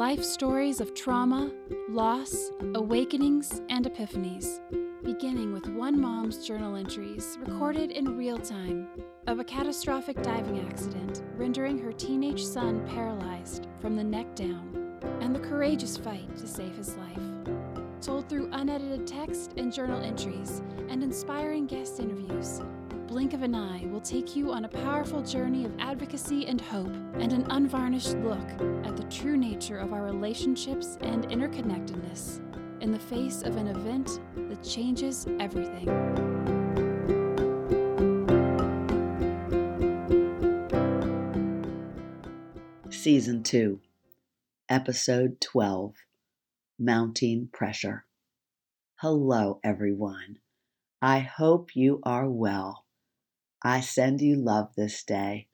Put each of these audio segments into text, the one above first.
life stories of trauma, loss, awakenings, and epiphanies, beginning with one mom's journal entries recorded in real time of a catastrophic diving accident rendering her teenage son paralyzed from the neck down, and the courageous fight to save his life. Told through unedited text and journal entries and inspiring guest interviews, blink of an eye will take you on a powerful journey of advocacy and hope, and an unvarnished look at the true nature of our relationships and interconnectedness in the face of an event that changes everything. Season 2, Episode 12 Mounting Pressure. Hello, everyone. I hope you are well. I send you love this day.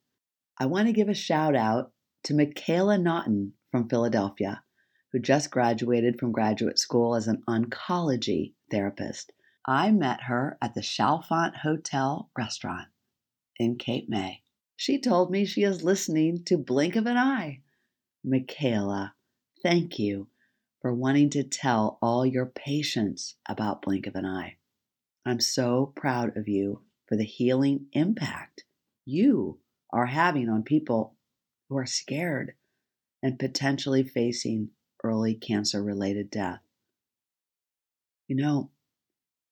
I want to give a shout out to Michaela Naughton from Philadelphia, who just graduated from graduate school as an oncology therapist. I met her at the Chalfonte Hotel restaurant in Cape May. She told me she is listening to Blink of an Eye. Michaela, thank you for wanting to tell all your patients about Blink of an Eye. I'm so proud of you for the healing impact you are having on people who are scared and potentially facing early cancer related death. You know,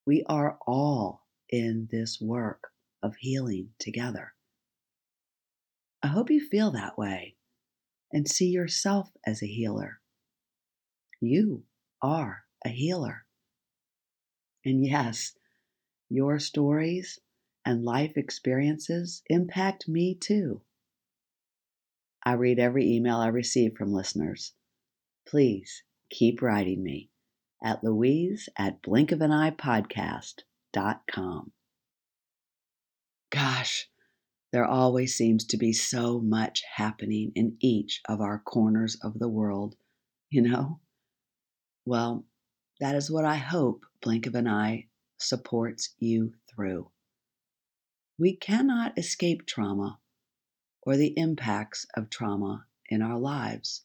we are all in this work of healing together. I hope you feel that way and see yourself as a healer. You are a healer. And yes, your stories and life experiences impact me too. I read every email I receive from listeners. Please keep writing me at louise at blinkofaneyepodcast.com. Gosh, there always seems to be so much happening in each of our corners of the world, you know? Well, that is what I hope Blink of an Eye supports you through. We cannot escape trauma or the impacts of trauma in our lives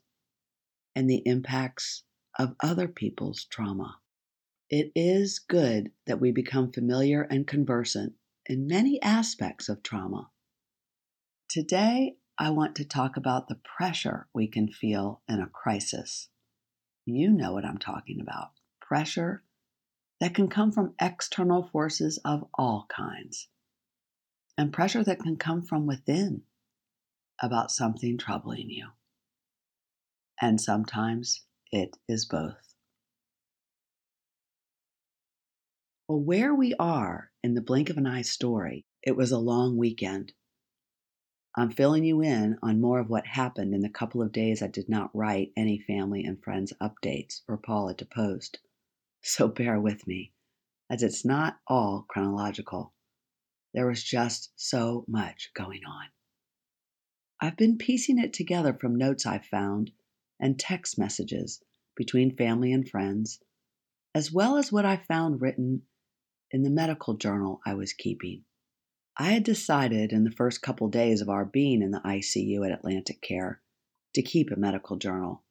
and the impacts of other people's trauma. It is good that we become familiar and conversant in many aspects of trauma. Today, I want to talk about the pressure we can feel in a crisis. You know what I'm talking about pressure that can come from external forces of all kinds and pressure that can come from within about something troubling you. And sometimes it is both. Well, where we are in the blink of an eye story, it was a long weekend. I'm filling you in on more of what happened in the couple of days I did not write any family and friends updates for Paula to post. So bear with me, as it's not all chronological. There was just so much going on. I've been piecing it together from notes I've found and text messages between family and friends, as well as what I found written in the medical journal I was keeping. I had decided in the first couple days of our being in the ICU at AtlantiCare to keep a medical journal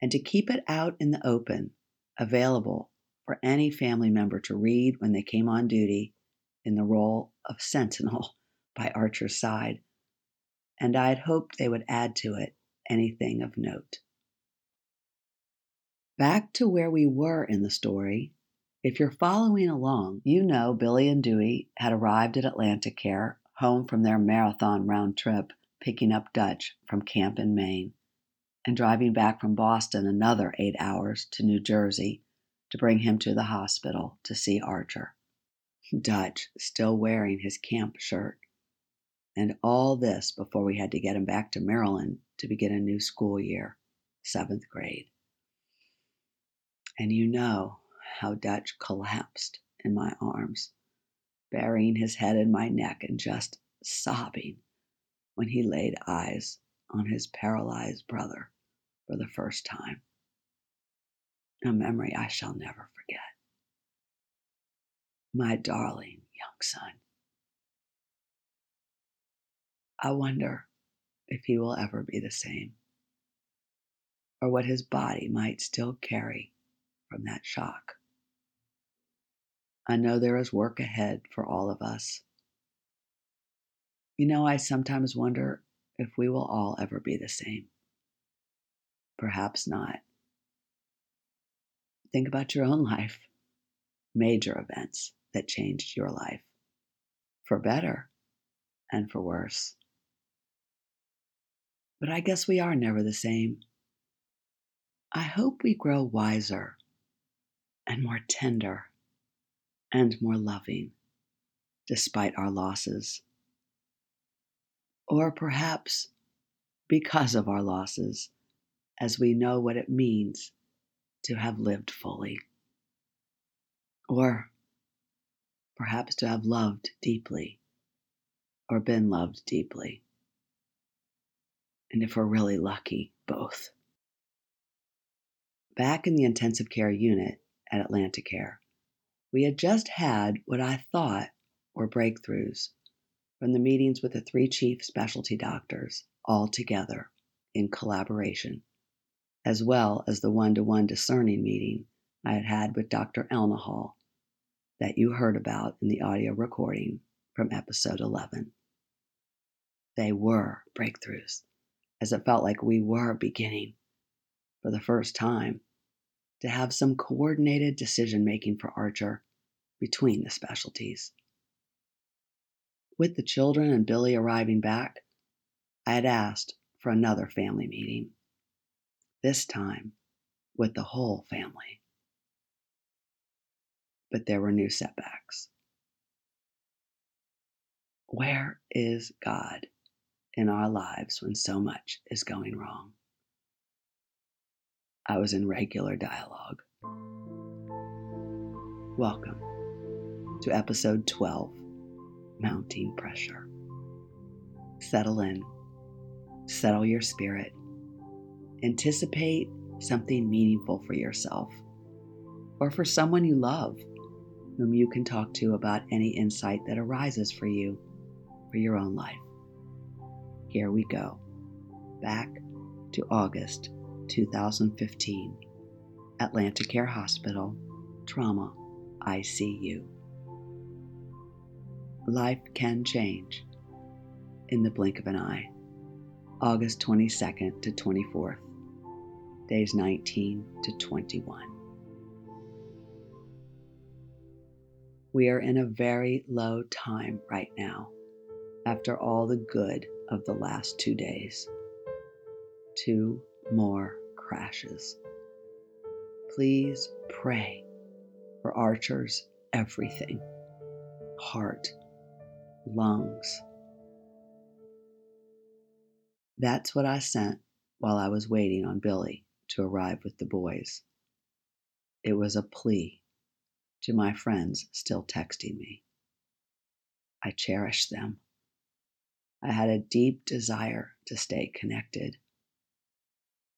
and to keep it out in the open, available for any family member to read when they came on duty in the role of sentinel by Archer's side, and I had hoped they would add to it anything of note. Back to where we were in the story, if you're following along, you know Billy and Dewey had arrived at AtlantiCare, home from their marathon round trip, picking up Dutch from camp in Maine, and driving back from Boston another eight hours to New Jersey to bring him to the hospital to see Archer. Dutch still wearing his camp shirt. And all this before we had to get him back to Maryland to begin a new school year, seventh grade. And you know how Dutch collapsed in my arms, burying his head in my neck and just sobbing when he laid eyes on his paralyzed brother for the first time. A memory I shall never forget my darling young son. I wonder if he will ever be the same. or what his body might still carry from that shock. I know there is work ahead for all of us. You know, I sometimes wonder if we will all ever be the same. Perhaps not. Think about your own life, major events that changed your life, for better and for worse. But I guess we are never the same. I hope we grow wiser and more tender and more loving despite our losses. Or perhaps because of our losses, as we know what it means to have lived fully. Or perhaps to have loved deeply or been loved deeply. And if we're really lucky, both. Back in the intensive care unit at AtlantiCare, we had just had what I thought were breakthroughs from the meetings with the three chief specialty doctors all together in collaboration, as well as the one to one discerning meeting I had had with Dr. Elnahal that you heard about in the audio recording from episode 11. They were breakthroughs, as it felt like we were beginning, for the first time, to have some coordinated decision making for Archer between the specialties. With the children and Billy arriving back, I had asked for another family meeting, this time with the whole family. But there were new setbacks. Where is God in our lives when so much is going wrong? I was in regular dialogue. Welcome to episode 12 Mounting Pressure. Settle in, settle your spirit, anticipate something meaningful for yourself or for someone you love whom you can talk to about any insight that arises for you for your own life. Here we go. Back to August 2015, AtlantiCare Hospital, Trauma ICU. Life can change in the blink of an eye. August 22nd to 24th, days 19 to 21. We are in a very low time right now after all the good of the last two days. Two more crashes. Please pray for Archer's everything heart, lungs. That's what I sent while I was waiting on Billy to arrive with the boys. It was a plea to my friends still texting me. I cherished them. I had a deep desire to stay connected.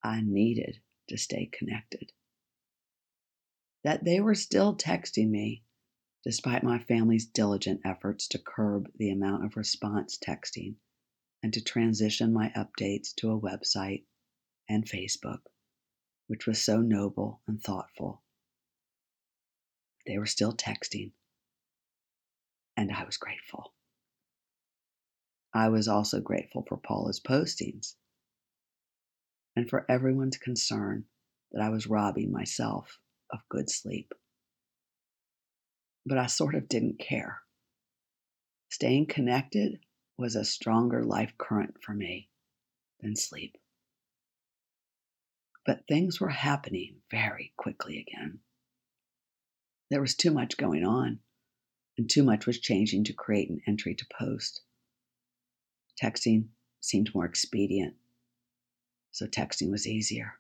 I needed to stay connected. That they were still texting me, despite my family's diligent efforts to curb the amount of response texting and to transition my updates to a website and Facebook, which was so noble and thoughtful. They were still texting, and I was grateful. I was also grateful for Paula's postings and for everyone's concern that I was robbing myself of good sleep. But I sort of didn't care. Staying connected was a stronger life current for me than sleep. But things were happening very quickly again. There was too much going on, and too much was changing to create an entry to post. Texting seemed more expedient, so texting was easier.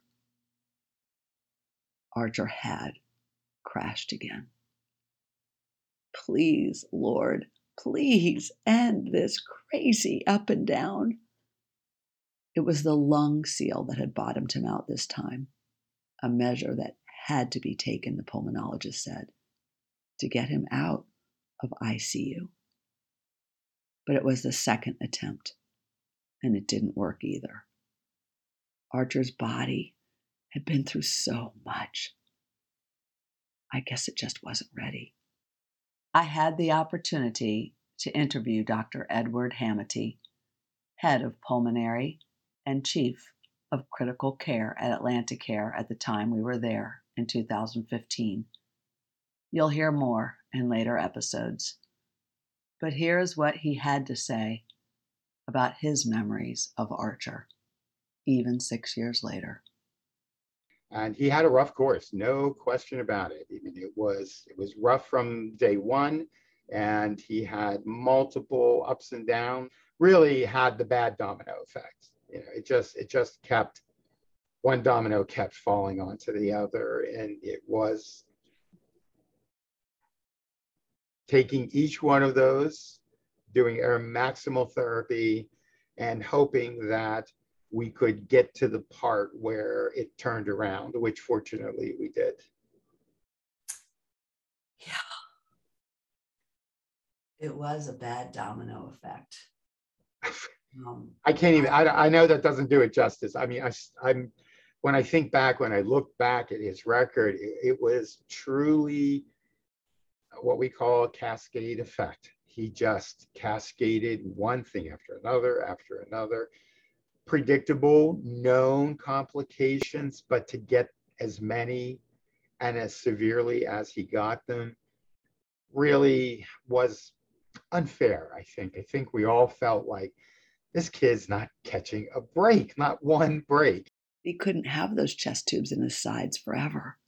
Archer had crashed again. Please, Lord, please end this crazy up and down. It was the lung seal that had bottomed him out this time, a measure that had to be taken, the pulmonologist said, to get him out of ICU but it was the second attempt, and it didn't work either. Archer's body had been through so much. I guess it just wasn't ready. I had the opportunity to interview Dr. Edward Hamity, head of pulmonary and chief of critical care at AtlantiCare at the time we were there in 2015. You'll hear more in later episodes. But here is what he had to say about his memories of Archer, even six years later. And he had a rough course, no question about it. I mean, it was it was rough from day one, and he had multiple ups and downs. Really had the bad domino effect. You know, it just it just kept one domino kept falling onto the other, and it was taking each one of those, doing our maximal therapy, and hoping that we could get to the part where it turned around, which fortunately we did. Yeah. It was a bad domino effect. Um, I can't even, I, I know that doesn't do it justice. I mean, I, I'm, when I think back, when I look back at his record, it, it was truly what we call a cascade effect. He just cascaded one thing after another, after another. Predictable, known complications, but to get as many and as severely as he got them really was unfair, I think. I think we all felt like this kid's not catching a break, not one break. He couldn't have those chest tubes in his sides forever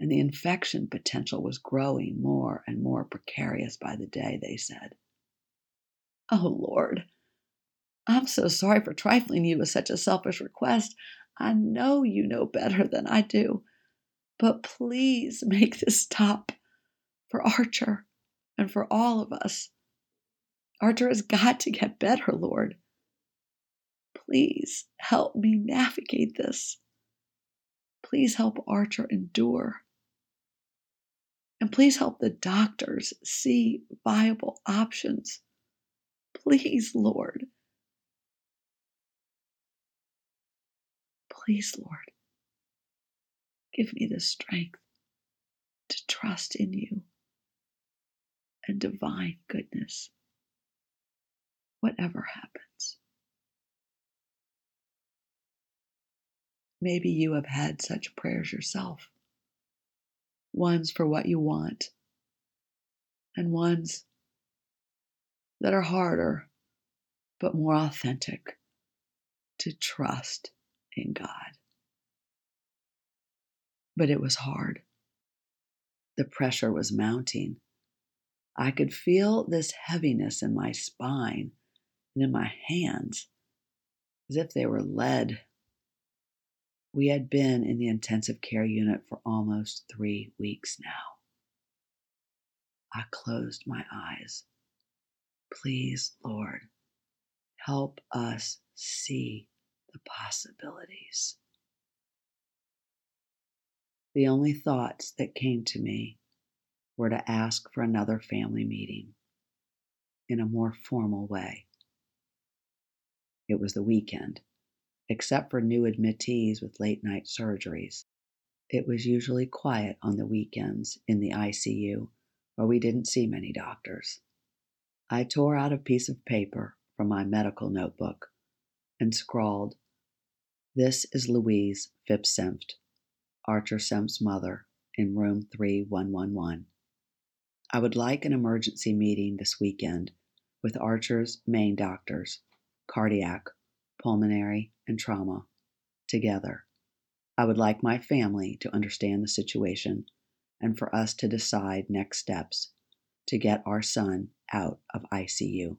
and the infection potential was growing more and more precarious by the day, they said. Oh, Lord, I'm so sorry for trifling you with such a selfish request. I know you know better than I do, but please make this stop for Archer and for all of us. Archer has got to get better, Lord. Please help me navigate this. Please help Archer endure. And please help the doctors see viable options. Please, Lord. Please, Lord, give me the strength to trust in you and divine goodness, whatever happens. Maybe you have had such prayers yourself ones for what you want, and ones that are harder but more authentic to trust in God. But it was hard. The pressure was mounting. I could feel this heaviness in my spine and in my hands as if they were lead we had been in the intensive care unit for almost three weeks now. I closed my eyes. Please, Lord, help us see the possibilities. The only thoughts that came to me were to ask for another family meeting in a more formal way. It was the weekend except for new admittees with late night surgeries. It was usually quiet on the weekends in the ICU, where we didn't see many doctors. I tore out a piece of paper from my medical notebook and scrawled, This is Louise Phipps Archer Senft's mother, in room 3111. I would like an emergency meeting this weekend with Archer's main doctors, cardiac, pulmonary, and trauma together. I would like my family to understand the situation and for us to decide next steps to get our son out of ICU.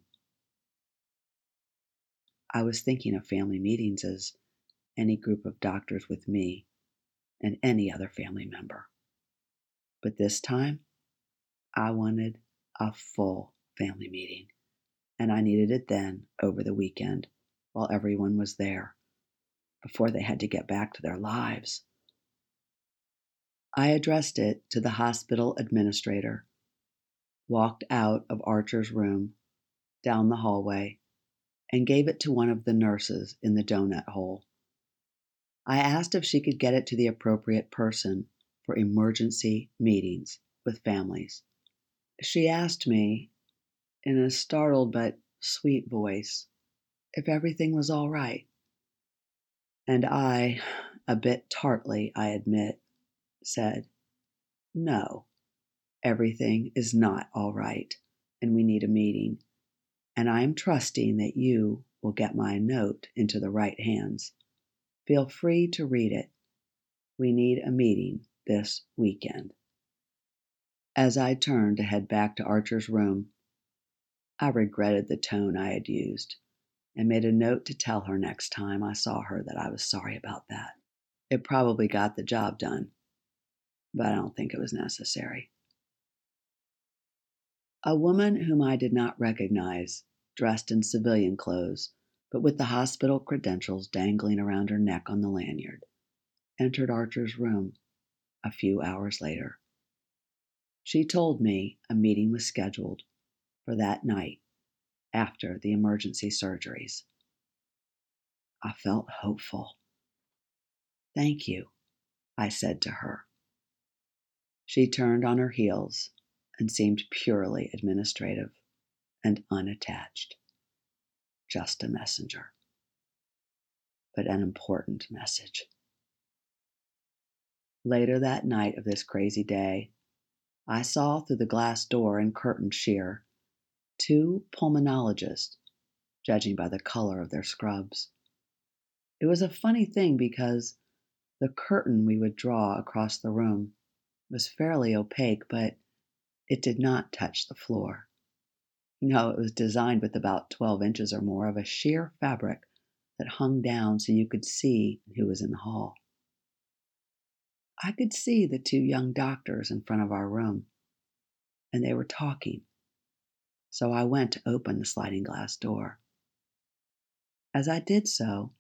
I was thinking of family meetings as any group of doctors with me and any other family member. But this time, I wanted a full family meeting, and I needed it then over the weekend while everyone was there before they had to get back to their lives. I addressed it to the hospital administrator, walked out of Archer's room, down the hallway, and gave it to one of the nurses in the donut hole. I asked if she could get it to the appropriate person for emergency meetings with families. She asked me, in a startled but sweet voice, if everything was all right. And I, a bit tartly, I admit, said, No, everything is not all right, and we need a meeting. And I am trusting that you will get my note into the right hands. Feel free to read it. We need a meeting this weekend. As I turned to head back to Archer's room, I regretted the tone I had used and made a note to tell her next time I saw her that I was sorry about that. It probably got the job done, but I don't think it was necessary. A woman whom I did not recognize, dressed in civilian clothes, but with the hospital credentials dangling around her neck on the lanyard, entered Archer's room a few hours later. She told me a meeting was scheduled for that night after the emergency surgeries. I felt hopeful. Thank you, I said to her. She turned on her heels and seemed purely administrative and unattached. Just a messenger, but an important message. Later that night of this crazy day, I saw through the glass door and curtain sheer two pulmonologists, judging by the color of their scrubs. It was a funny thing because the curtain we would draw across the room was fairly opaque, but it did not touch the floor. No, it was designed with about 12 inches or more of a sheer fabric that hung down so you could see who was in the hall. I could see the two young doctors in front of our room, and they were talking so I went to open the sliding glass door. As I did so,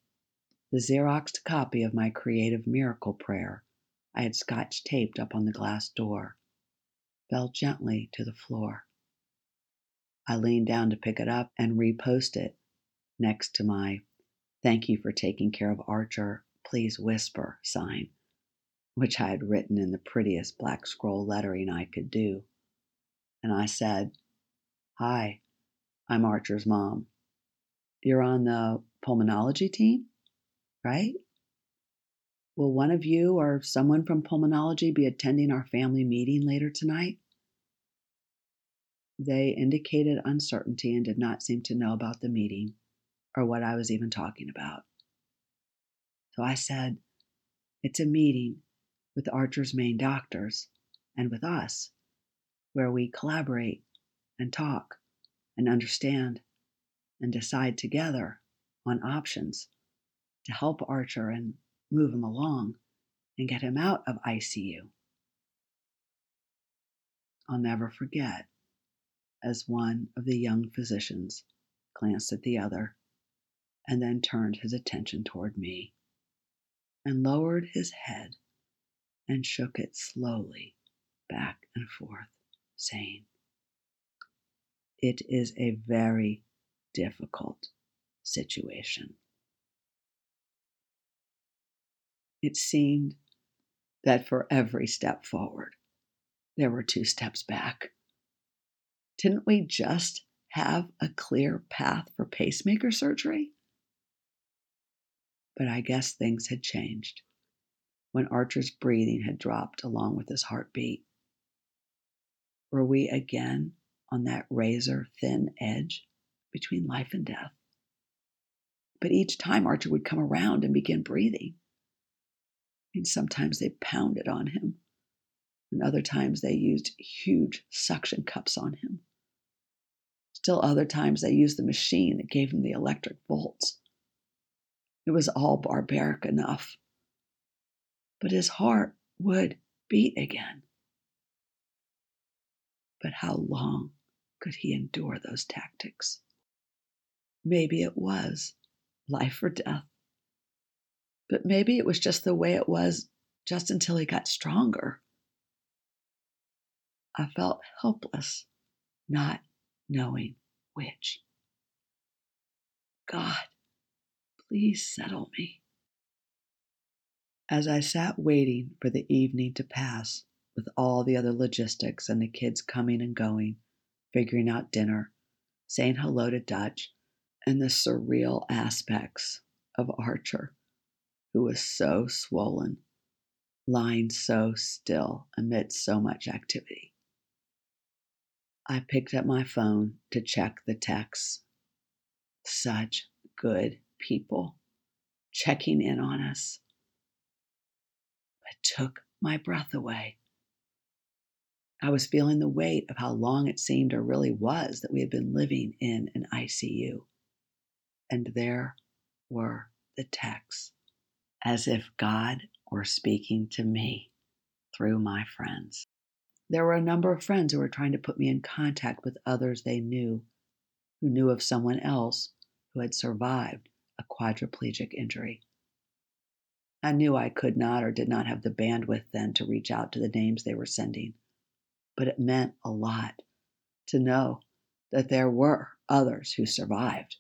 the Xeroxed copy of my creative miracle prayer I had scotch taped up on the glass door fell gently to the floor. I leaned down to pick it up and repost it next to my thank you for taking care of Archer, please whisper sign, which I had written in the prettiest black scroll lettering I could do. And I said, Hi, I'm Archer's mom. You're on the pulmonology team, right? Will one of you or someone from pulmonology be attending our family meeting later tonight? They indicated uncertainty and did not seem to know about the meeting or what I was even talking about. So I said, It's a meeting with Archer's main doctors and with us, where we collaborate and talk and understand and decide together on options to help Archer and move him along and get him out of ICU. I'll never forget as one of the young physicians glanced at the other and then turned his attention toward me and lowered his head and shook it slowly back and forth, saying, it is a very difficult situation. It seemed that for every step forward, there were two steps back. Didn't we just have a clear path for pacemaker surgery? But I guess things had changed when Archer's breathing had dropped along with his heartbeat. Were we again on that razor thin edge between life and death. But each time Archer would come around and begin breathing. And sometimes they pounded on him, and other times they used huge suction cups on him. Still other times they used the machine that gave him the electric volts. It was all barbaric enough. But his heart would beat again. But how long could he endure those tactics? Maybe it was life or death. But maybe it was just the way it was just until he got stronger. I felt helpless, not knowing which. God, please settle me. As I sat waiting for the evening to pass with all the other logistics and the kids coming and going, figuring out dinner, saying hello to Dutch, and the surreal aspects of Archer, who was so swollen, lying so still amidst so much activity. I picked up my phone to check the texts. Such good people checking in on us. It took my breath away. I was feeling the weight of how long it seemed or really was that we had been living in an ICU. And there were the texts, as if God were speaking to me through my friends. There were a number of friends who were trying to put me in contact with others they knew who knew of someone else who had survived a quadriplegic injury. I knew I could not or did not have the bandwidth then to reach out to the names they were sending, but it meant a lot to know that there were others who survived.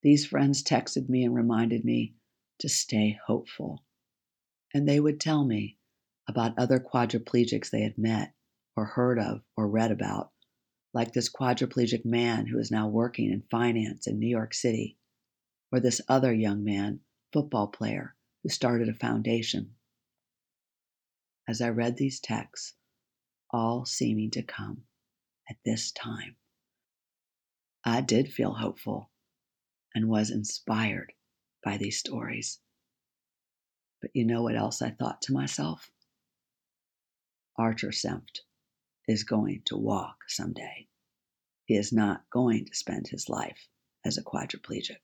These friends texted me and reminded me to stay hopeful, and they would tell me about other quadriplegics they had met or heard of or read about, like this quadriplegic man who is now working in finance in New York City, or this other young man football player who started a foundation. As I read these texts, all seeming to come at this time, I did feel hopeful and was inspired by these stories. But you know what else I thought to myself? Archer Senft is going to walk someday. He is not going to spend his life as a quadriplegic.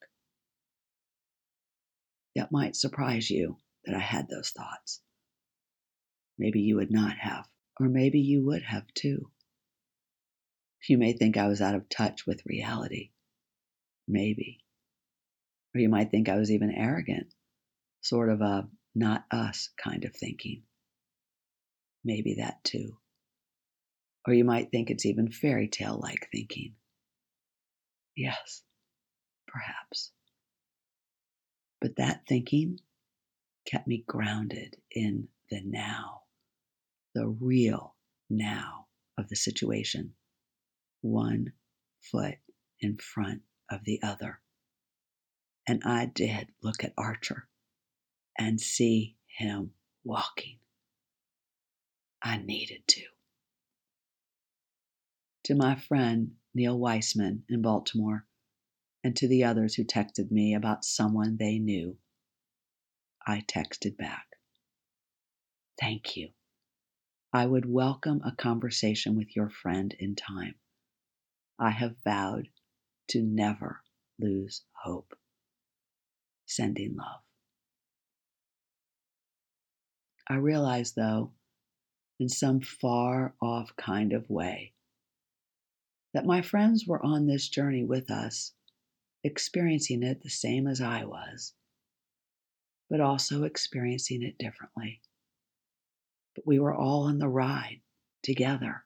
It might surprise you that I had those thoughts. Maybe you would not have, or maybe you would have too. You may think I was out of touch with reality. Maybe. Or you might think I was even arrogant, sort of a not us kind of thinking. Maybe that too. Or you might think it's even fairy tale like thinking. Yes, perhaps. But that thinking kept me grounded in the now, the real now of the situation, one foot in front of the other. And I did look at Archer and see him walking. I needed to. To my friend Neil Weissman in Baltimore, and to the others who texted me about someone they knew, I texted back. Thank you. I would welcome a conversation with your friend in time. I have vowed to never lose hope. Sending love. I realize, though, in some far off kind of way, that my friends were on this journey with us experiencing it the same as I was, but also experiencing it differently. But we were all on the ride together.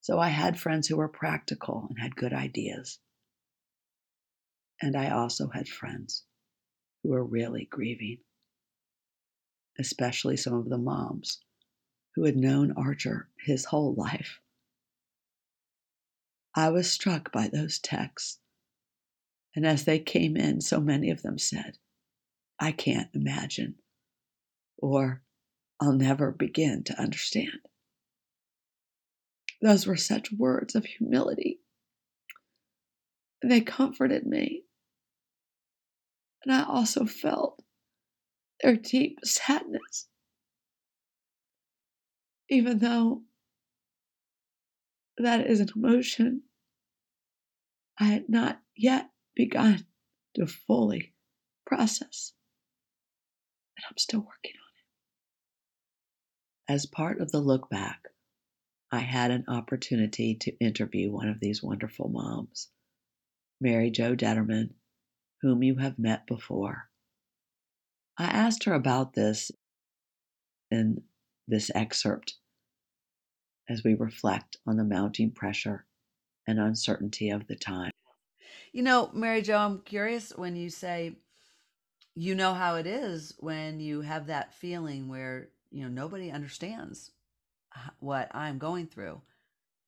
So I had friends who were practical and had good ideas. And I also had friends who were really grieving, especially some of the moms who had known Archer his whole life. I was struck by those texts and as they came in, so many of them said, I can't imagine, or I'll never begin to understand. Those were such words of humility. They comforted me. And I also felt their deep sadness. Even though that is an emotion I had not yet begun to fully process. And I'm still working on. As part of the look back, I had an opportunity to interview one of these wonderful moms, Mary Jo Determan, whom you have met before. I asked her about this in this excerpt as we reflect on the mounting pressure and uncertainty of the time. You know, Mary Jo, I'm curious when you say you know how it is when you have that feeling where, you know, nobody understands what I'm going through.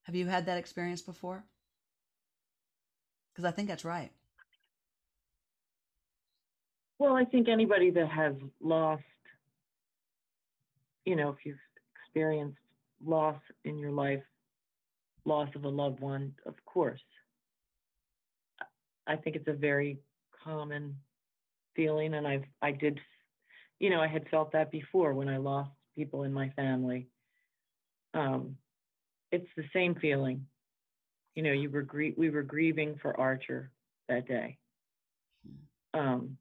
Have you had that experience before? Because I think that's right. Well, I think anybody that has lost, you know, if you've experienced loss in your life, loss of a loved one, of course. I think it's a very common feeling, and I've I did, you know, I had felt that before when I lost people in my family. Um, it's the same feeling. You know, you were grie- we were grieving for Archer that day. Um,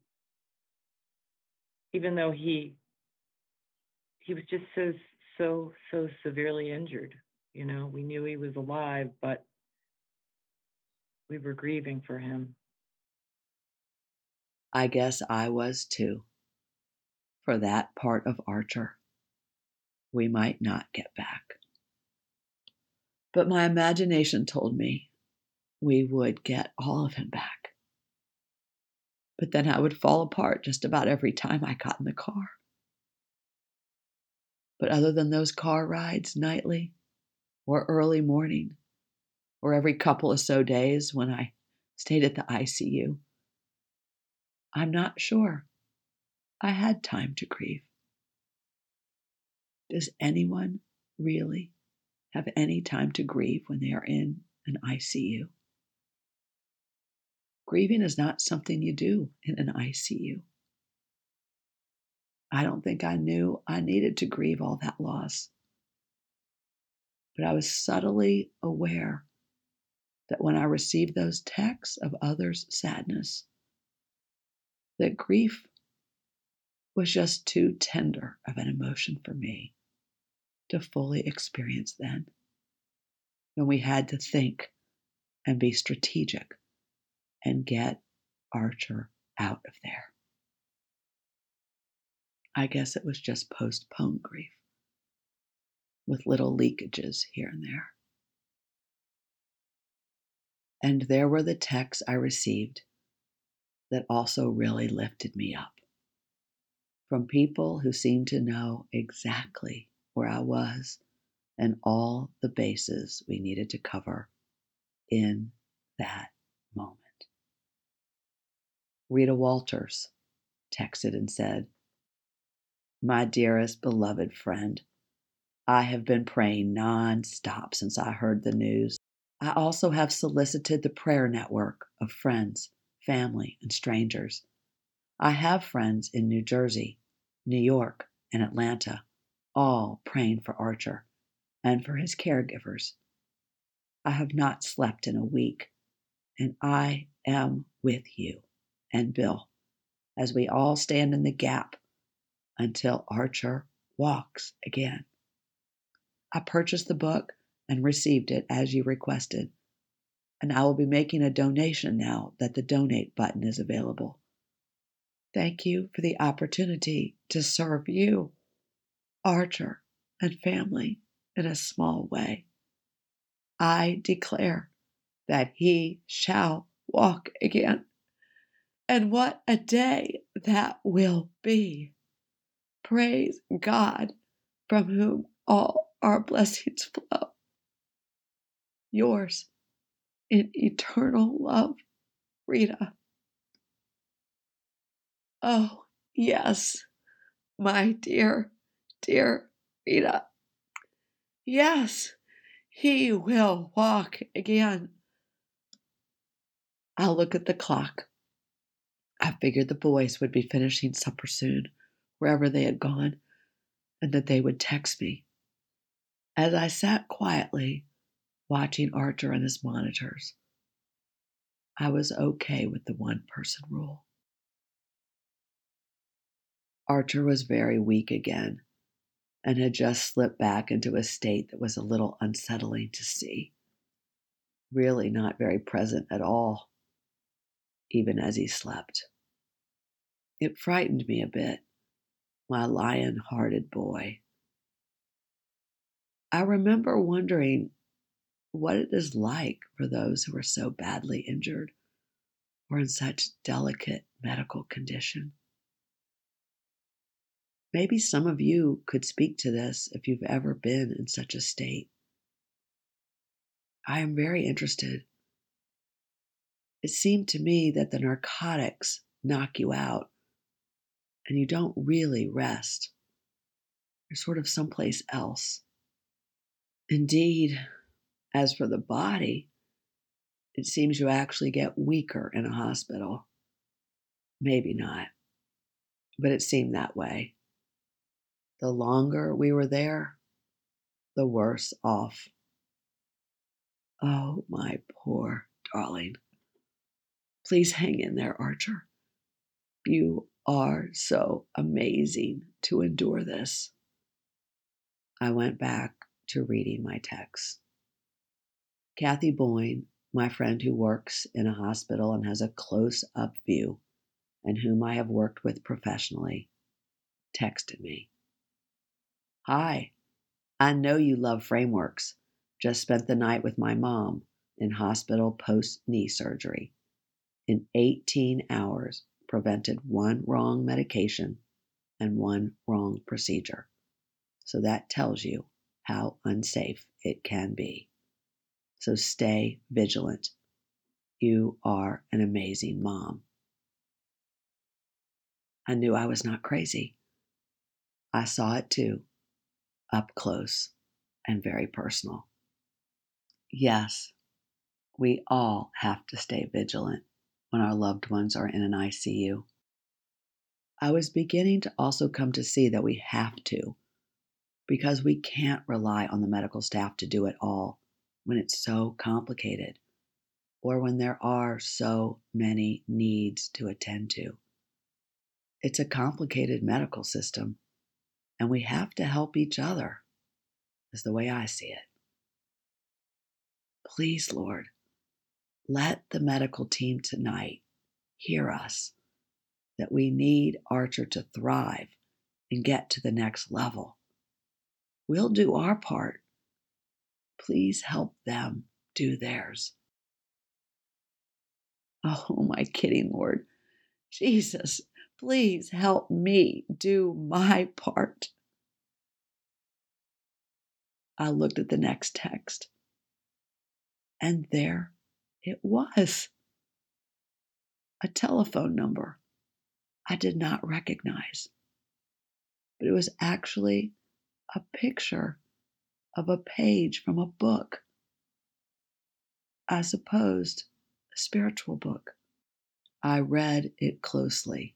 even though he he was just so so so severely injured. You know, we knew he was alive, but we were grieving for him. I guess I was too. For that part of Archer, we might not get back. But my imagination told me we would get all of him back. But then I would fall apart just about every time I got in the car. But other than those car rides nightly or early morning, or every couple of so days when I stayed at the ICU, I'm not sure. I had time to grieve. Does anyone really have any time to grieve when they are in an ICU? Grieving is not something you do in an ICU. I don't think I knew I needed to grieve all that loss. But I was subtly aware that when I received those texts of others' sadness, that grief was just too tender of an emotion for me to fully experience then. When we had to think and be strategic and get Archer out of there. I guess it was just postponed grief with little leakages here and there. And there were the texts I received that also really lifted me up from people who seemed to know exactly where I was and all the bases we needed to cover in that moment. Rita Walters texted and said, My dearest beloved friend, I have been praying nonstop since I heard the news. I also have solicited the prayer network of friends family, and strangers. I have friends in New Jersey, New York, and Atlanta, all praying for Archer and for his caregivers. I have not slept in a week, and I am with you and Bill as we all stand in the gap until Archer walks again. I purchased the book and received it as you requested and I will be making a donation now that the donate button is available. Thank you for the opportunity to serve you, Archer, and family in a small way. I declare that he shall walk again. And what a day that will be! Praise God, from whom all our blessings flow. Yours in eternal love, Rita. Oh, yes, my dear, dear Rita. Yes, he will walk again. I'll look at the clock. I figured the boys would be finishing supper soon, wherever they had gone, and that they would text me. As I sat quietly, watching Archer and his monitors. I was okay with the one person rule. Archer was very weak again and had just slipped back into a state that was a little unsettling to see. Really not very present at all, even as he slept. It frightened me a bit, my lion hearted boy. I remember wondering what it is like for those who are so badly injured or in such delicate medical condition. Maybe some of you could speak to this if you've ever been in such a state. I am very interested. It seemed to me that the narcotics knock you out and you don't really rest. You're sort of someplace else. Indeed, as for the body, it seems you actually get weaker in a hospital. Maybe not, but it seemed that way. The longer we were there, the worse off. Oh, my poor darling. Please hang in there, Archer. You are so amazing to endure this. I went back to reading my text. Kathy Boyne, my friend who works in a hospital and has a close up view, and whom I have worked with professionally, texted me. Hi, I know you love frameworks. Just spent the night with my mom in hospital post knee surgery. In 18 hours, prevented one wrong medication and one wrong procedure. So that tells you how unsafe it can be. So stay vigilant. You are an amazing mom. I knew I was not crazy. I saw it too, up close and very personal. Yes, we all have to stay vigilant when our loved ones are in an ICU. I was beginning to also come to see that we have to because we can't rely on the medical staff to do it all when it's so complicated or when there are so many needs to attend to. It's a complicated medical system, and we have to help each other, is the way I see it. Please, Lord, let the medical team tonight hear us that we need Archer to thrive and get to the next level. We'll do our part. Please help them do theirs. Oh, my kidding, Lord. Jesus, please help me do my part. I looked at the next text, and there it was a telephone number I did not recognize, but it was actually a picture of a page from a book. I supposed a spiritual book. I read it closely.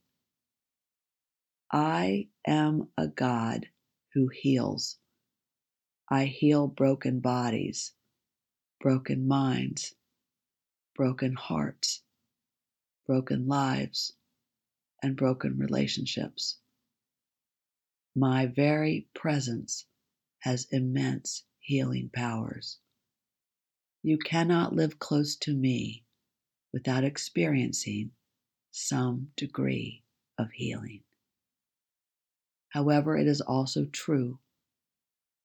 I am a God who heals. I heal broken bodies, broken minds, broken hearts, broken lives, and broken relationships. My very presence has immense healing powers. You cannot live close to me without experiencing some degree of healing. However, it is also true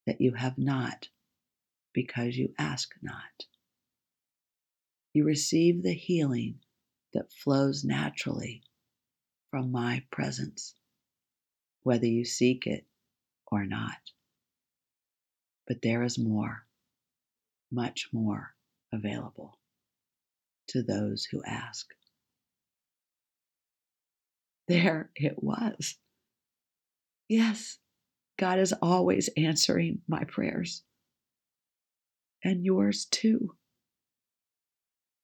that you have not because you ask not. You receive the healing that flows naturally from my presence whether you seek it or not. But there is more, much more available to those who ask. There it was. Yes, God is always answering my prayers, and yours too.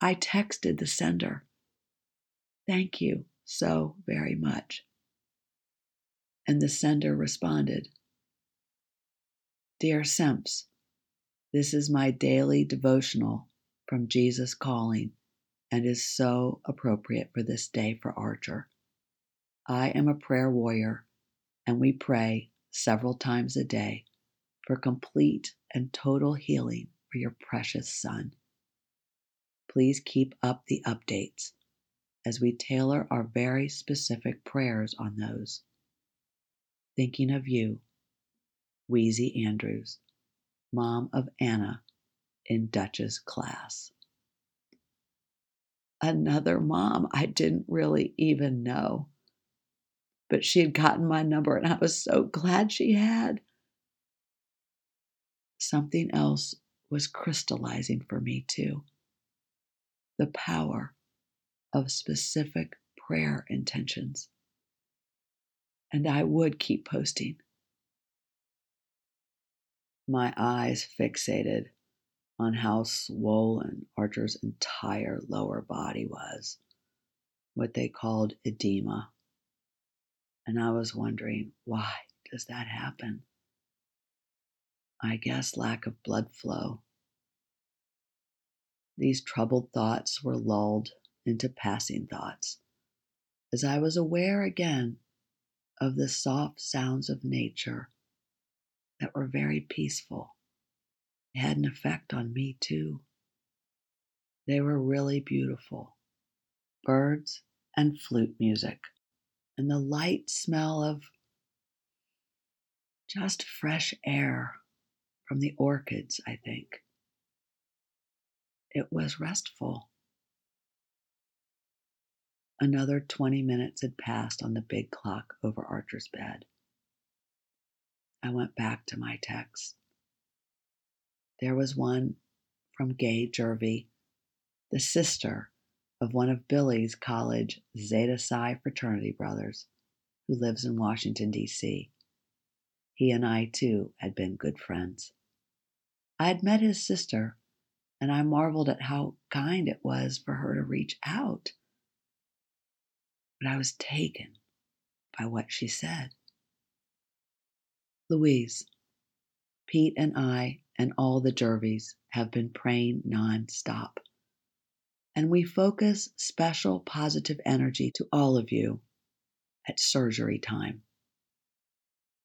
I texted the sender. Thank you so very much. And the sender responded Dear Semps, this is my daily devotional from Jesus Calling and is so appropriate for this day for Archer. I am a prayer warrior, and we pray several times a day for complete and total healing for your precious son. Please keep up the updates as we tailor our very specific prayers on those thinking of you, Wheezy Andrews, mom of Anna in Dutch's class. Another mom I didn't really even know. But she had gotten my number and I was so glad she had. Something else was crystallizing for me too the power of specific prayer intentions. And I would keep posting. My eyes fixated on how swollen Archer's entire lower body was, what they called edema. And I was wondering, why does that happen? I guess lack of blood flow. These troubled thoughts were lulled into passing thoughts as I was aware again of the soft sounds of nature that were very peaceful. They had an effect on me too. They were really beautiful birds and flute music, and the light smell of just fresh air from the orchids, I think. It was restful. Another 20 minutes had passed on the big clock over Archer's bed. I went back to my text. There was one from Gay Jervey, the sister of one of Billy's college Zeta Psi fraternity brothers, who lives in Washington, D.C. He and I, too, had been good friends. I had met his sister, and I marveled at how kind it was for her to reach out. But I was taken by what she said. Louise, Pete and I and all the Jerveys have been praying nonstop. And we focus special positive energy to all of you at surgery time.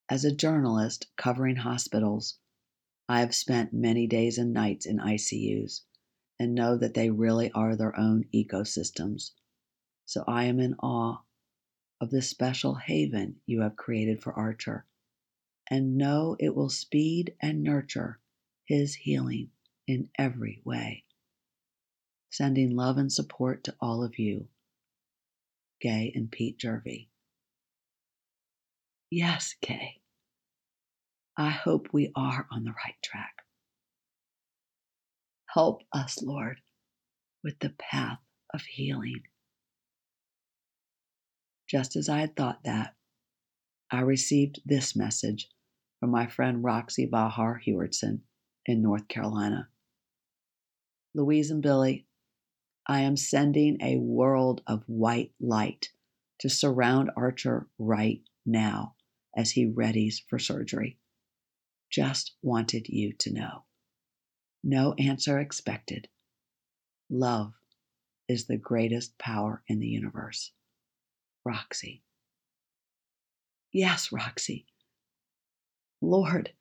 As a journalist covering hospitals, I have spent many days and nights in ICUs and know that they really are their own ecosystems. So I am in awe of the special haven you have created for Archer and know it will speed and nurture his healing in every way. Sending love and support to all of you, Gay and Pete Jervey. Yes, Gay. I hope we are on the right track. Help us, Lord, with the path of healing. Just as I had thought that, I received this message from my friend Roxy Bahar Hewardson in North Carolina. Louise and Billy, I am sending a world of white light to surround Archer right now as he readies for surgery. Just wanted you to know. No answer expected. Love is the greatest power in the universe. Roxy. Yes, Roxy. Lord,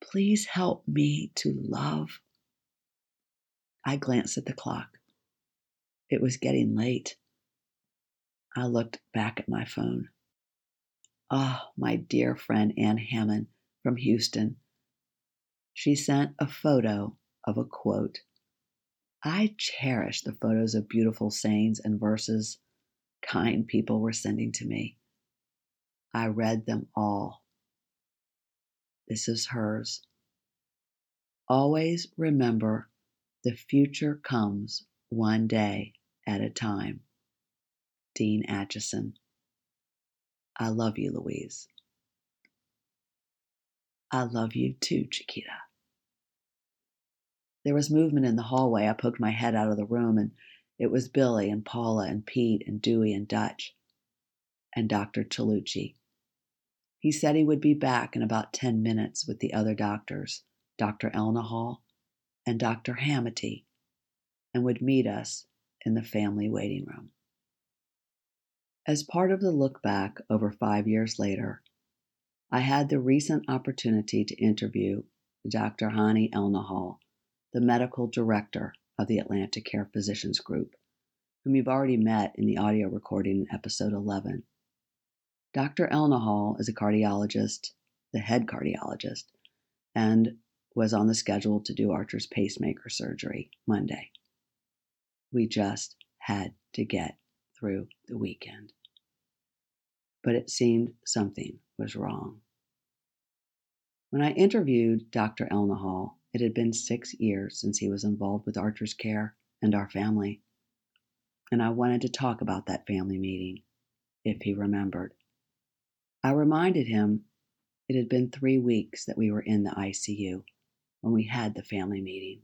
please help me to love. I glanced at the clock. It was getting late. I looked back at my phone. Ah, oh, my dear friend Ann Hammond from Houston. She sent a photo of a quote. I cherish the photos of beautiful sayings and verses kind people were sending to me. I read them all. This is hers. Always remember the future comes one day at a time. Dean Acheson. I love you, Louise. I love you too, Chiquita. There was movement in the hallway. I poked my head out of the room, and it was Billy and Paula and Pete and Dewey and Dutch and Dr. Talucci. He said he would be back in about 10 minutes with the other doctors, Dr. Elnahal and Dr. Hamity, and would meet us in the family waiting room. As part of the look back over five years later, I had the recent opportunity to interview Dr. Hany Elnahal, the medical director of the AtlantiCare Physicians Group, whom you've already met in the audio recording in episode 11. Dr. Elnahal is a cardiologist, the head cardiologist, and was on the schedule to do Archer's pacemaker surgery Monday. We just had to get through the weekend. but it seemed something was wrong. When I interviewed Dr. Elnahal, it had been six years since he was involved with Archer's care and our family, and I wanted to talk about that family meeting, if he remembered. I reminded him it had been three weeks that we were in the ICU when we had the family meeting.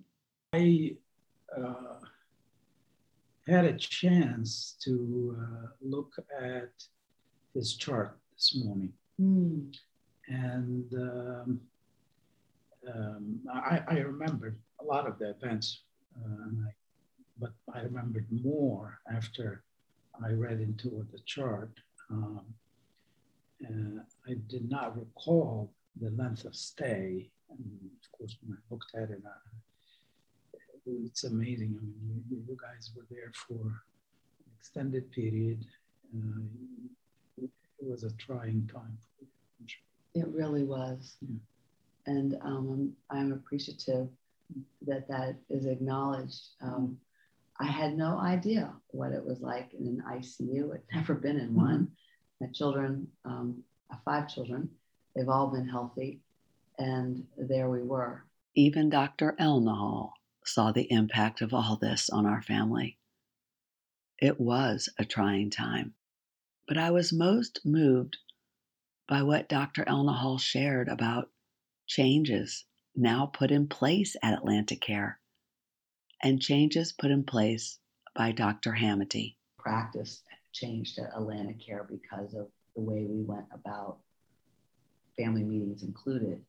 I uh, had a chance to uh, look at his chart this morning. Mm. And um, um, I, I, remembered a lot of the events, uh, I, but I remembered more after I read into the chart. Um, I did not recall the length of stay. And of course, when I looked at it, uh, it's amazing. I mean, you, you, guys were there for an extended period. Uh, it, it was a trying time for you. It really was. Yeah. And um, I'm, I'm appreciative that that is acknowledged. Um, I had no idea what it was like in an ICU. I'd never been in one. My children, um, five children, they've all been healthy, and there we were. Even Dr. Elnahal saw the impact of all this on our family. It was a trying time, but I was most moved by what Dr. Elnahal shared about changes now put in place at AtlantiCare and changes put in place by Dr. Hamity. Practice changed at AtlantiCare because of the way we went about family meetings included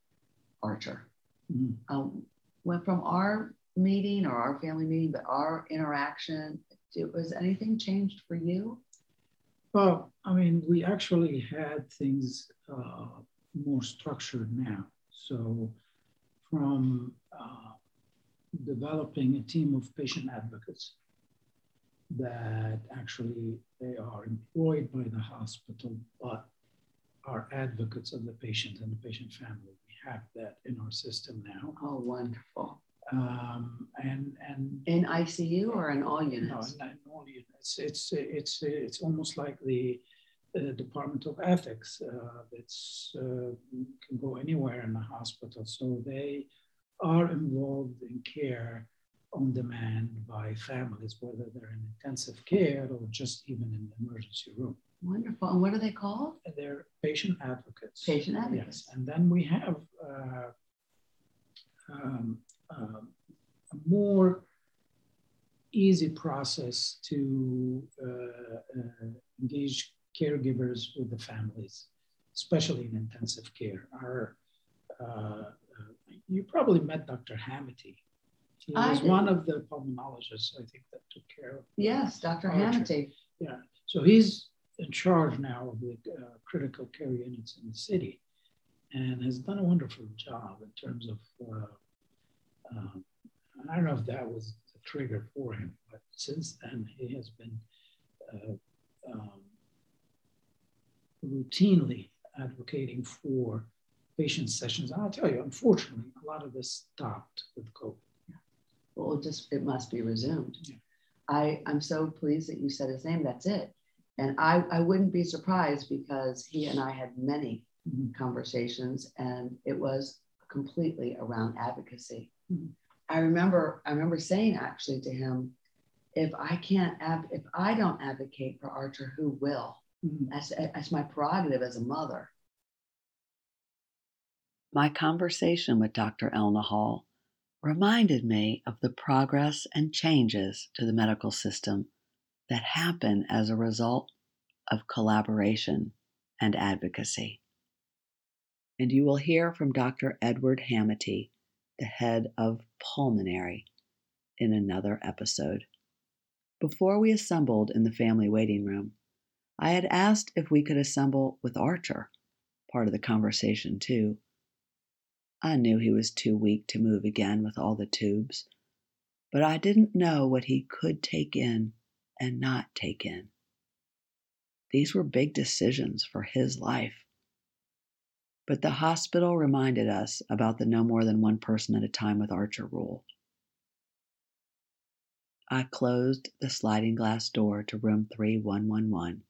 Archer. Mm-hmm. Um, went from our meeting or our family meeting, but our interaction, was anything changed for you? Well, I mean, we actually had things uh, more structured now. So, from uh, developing a team of patient advocates that actually they are employed by the hospital, but are advocates of the patient and the patient family. We have that in our system now. Oh, wonderful. Um, and and in ICU or in all units? No, in all units. It's it's it's almost like the uh, Department of Ethics. Uh, it's uh, can go anywhere in the hospital, so they are involved in care on demand by families, whether they're in intensive care or just even in the emergency room. Wonderful. And what are they called? They're patient advocates. Patient advocates. Yes. And then we have uh, um, uh, a more easy process to uh, uh, engage caregivers with the families, especially in intensive care. Our, uh, uh, you probably met Dr. Hamity. He was one of the pulmonologists, I think, that took care of. Yes, Dr. Hamity. Yeah. So he's in charge now of the uh, critical care units in the city and has done a wonderful job in terms of, uh, I don't know if that was the trigger for him, but since then he has been uh, um, routinely advocating for patient sessions. And I'll tell you, unfortunately, a lot of this stopped with COVID well, it just it must be resumed. Yeah. I I'm so pleased that you said his name. That's it. And I I wouldn't be surprised because he and I had many mm-hmm. conversations, and it was completely around advocacy. Mm-hmm. I remember I remember saying actually to him, if I can't ab- if I don't advocate for Archer, who will? Mm-hmm. That's that's my prerogative as a mother. My conversation with Dr. Elnahal reminded me of the progress and changes to the medical system that happen as a result of collaboration and advocacy. And you will hear from Dr. Edward Hamity, the head of pulmonary, in another episode. Before we assembled in the family waiting room, I had asked if we could assemble with Archer, part of the conversation too, I knew he was too weak to move again with all the tubes, but I didn't know what he could take in and not take in. These were big decisions for his life. But the hospital reminded us about the no more than one person at a time with Archer rule. I closed the sliding glass door to room 3111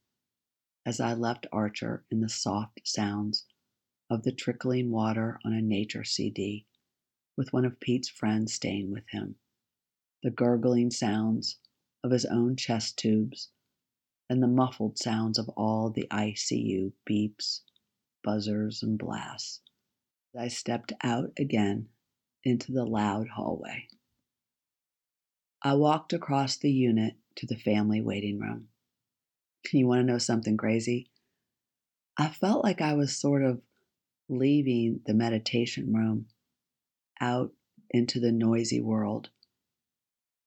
as I left Archer in the soft sounds of the trickling water on a nature CD with one of Pete's friends staying with him, the gurgling sounds of his own chest tubes, and the muffled sounds of all the ICU beeps, buzzers, and blasts. I stepped out again into the loud hallway. I walked across the unit to the family waiting room. You want to know something crazy? I felt like I was sort of leaving the meditation room out into the noisy world.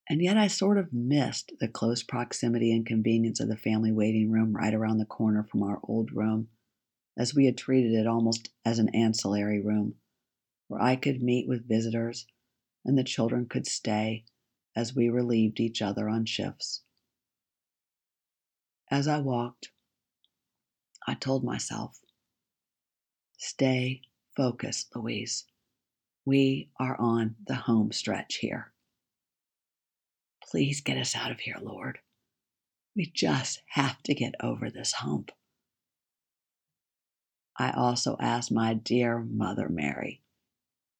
And yet I sort of missed the close proximity and convenience of the family waiting room right around the corner from our old room, as we had treated it almost as an ancillary room, where I could meet with visitors and the children could stay as we relieved each other on shifts. As I walked, I told myself, Stay focused, Louise. We are on the home stretch here. Please get us out of here, Lord. We just have to get over this hump. I also asked my dear Mother Mary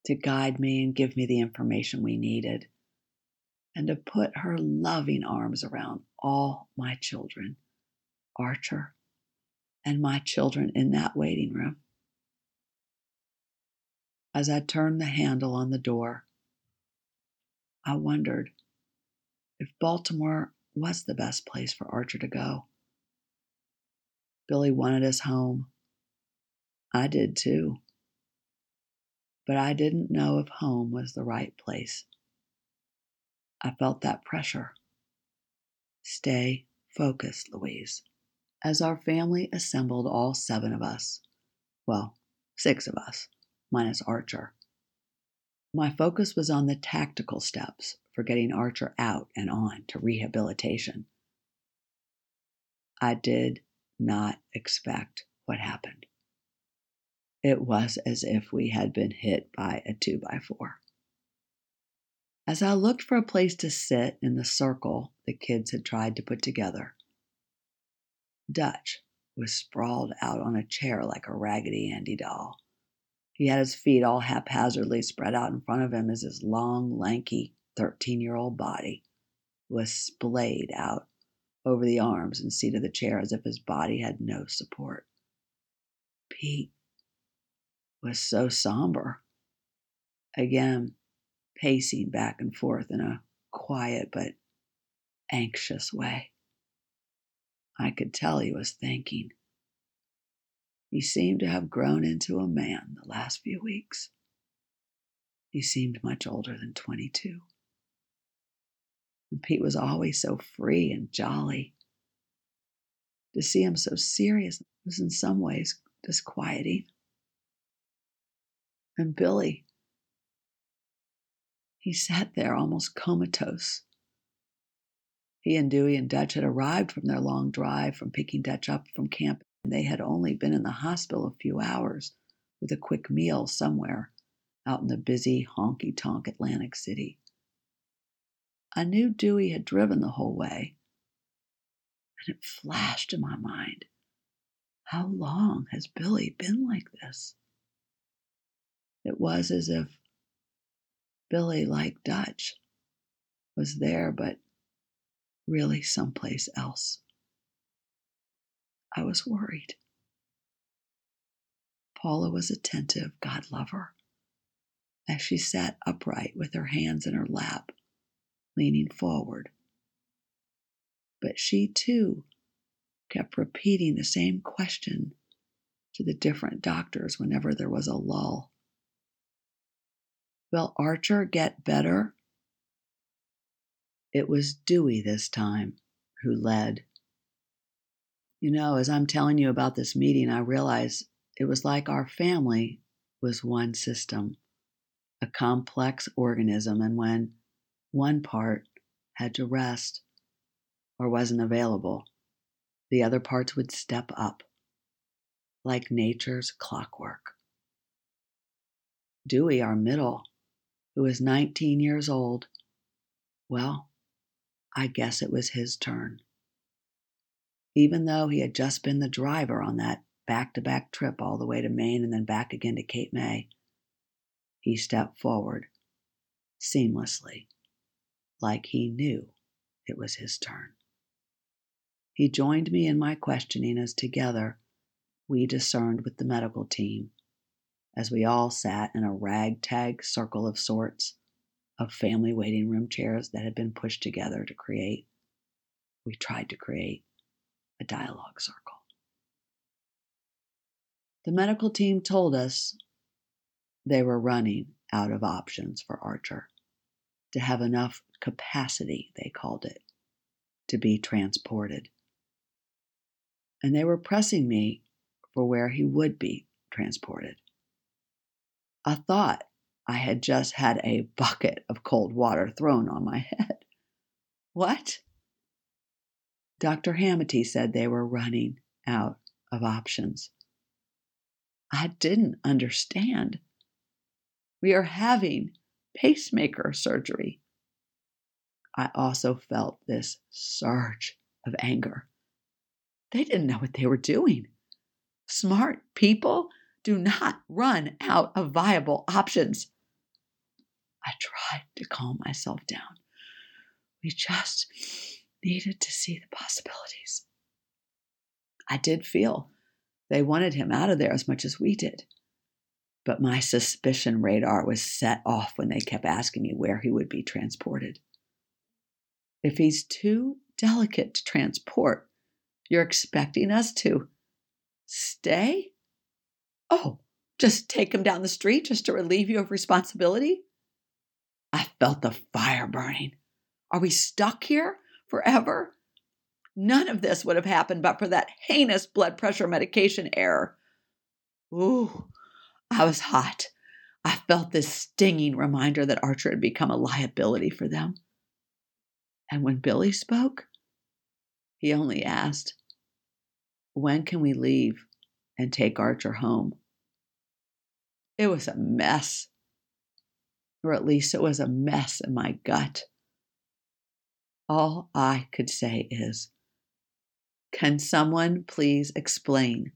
to guide me and give me the information we needed, and to put her loving arms around all my children, Archer, and my children in that waiting room. As I turned the handle on the door, I wondered if Baltimore was the best place for Archer to go. Billy wanted us home. I did too. But I didn't know if home was the right place. I felt that pressure. Stay focused, Louise. As our family assembled, all seven of us, well, six of us, minus Archer, my focus was on the tactical steps for getting Archer out and on to rehabilitation. I did not expect what happened. It was as if we had been hit by a two by four. As I looked for a place to sit in the circle the kids had tried to put together, Dutch was sprawled out on a chair like a Raggedy Andy doll. He had his feet all haphazardly spread out in front of him as his long, lanky, 13 year old body was splayed out over the arms and seat of the chair as if his body had no support. Pete was so somber, again pacing back and forth in a quiet but anxious way. I could tell he was thinking. He seemed to have grown into a man the last few weeks. He seemed much older than 22. And Pete was always so free and jolly. To see him so serious was in some ways disquieting. And Billy, he sat there almost comatose. He and Dewey and Dutch had arrived from their long drive from picking Dutch up from camp and they had only been in the hospital a few hours with a quick meal somewhere out in the busy, honky tonk Atlantic City. I knew Dewey had driven the whole way, and it flashed in my mind how long has Billy been like this? It was as if Billy, like Dutch, was there, but really someplace else. I was worried. Paula was attentive, God love her, as she sat upright with her hands in her lap, leaning forward. But she too kept repeating the same question to the different doctors whenever there was a lull. Will Archer get better? It was Dewey this time who led. You know, as I'm telling you about this meeting, I realize it was like our family was one system, a complex organism, and when one part had to rest or wasn't available, the other parts would step up, like nature's clockwork. Dewey, our middle, who was 19 years old, well, I guess it was his turn. even though he had just been the driver on that back to back trip all the way to Maine and then back again to Cape May, he stepped forward seamlessly, like he knew it was his turn. He joined me in my questioning as together we discerned with the medical team as we all sat in a ragtag circle of sorts of family waiting room chairs that had been pushed together to create, we tried to create a dialogue circle. The medical team told us they were running out of options for Archer to have enough capacity, they called it, to be transported. And they were pressing me for where he would be transported. I thought I had just had a bucket of cold water thrown on my head. What? Dr. Hamity said they were running out of options. I didn't understand. We are having pacemaker surgery. I also felt this surge of anger. They didn't know what they were doing. Smart people do not run out of viable options. I tried to calm myself down. We just needed to see the possibilities. I did feel they wanted him out of there as much as we did. But my suspicion radar was set off when they kept asking me where he would be transported. If he's too delicate to transport, you're expecting us to stay? Oh, just take him down the street just to relieve you of responsibility? I felt the fire burning. Are we stuck here forever? None of this would have happened but for that heinous blood pressure medication error. Ooh, I was hot. I felt this stinging reminder that Archer had become a liability for them. And when Billy spoke, he only asked, When can we leave and take Archer home? It was a mess, or at least it was a mess in my gut. All I could say is, Can someone please explain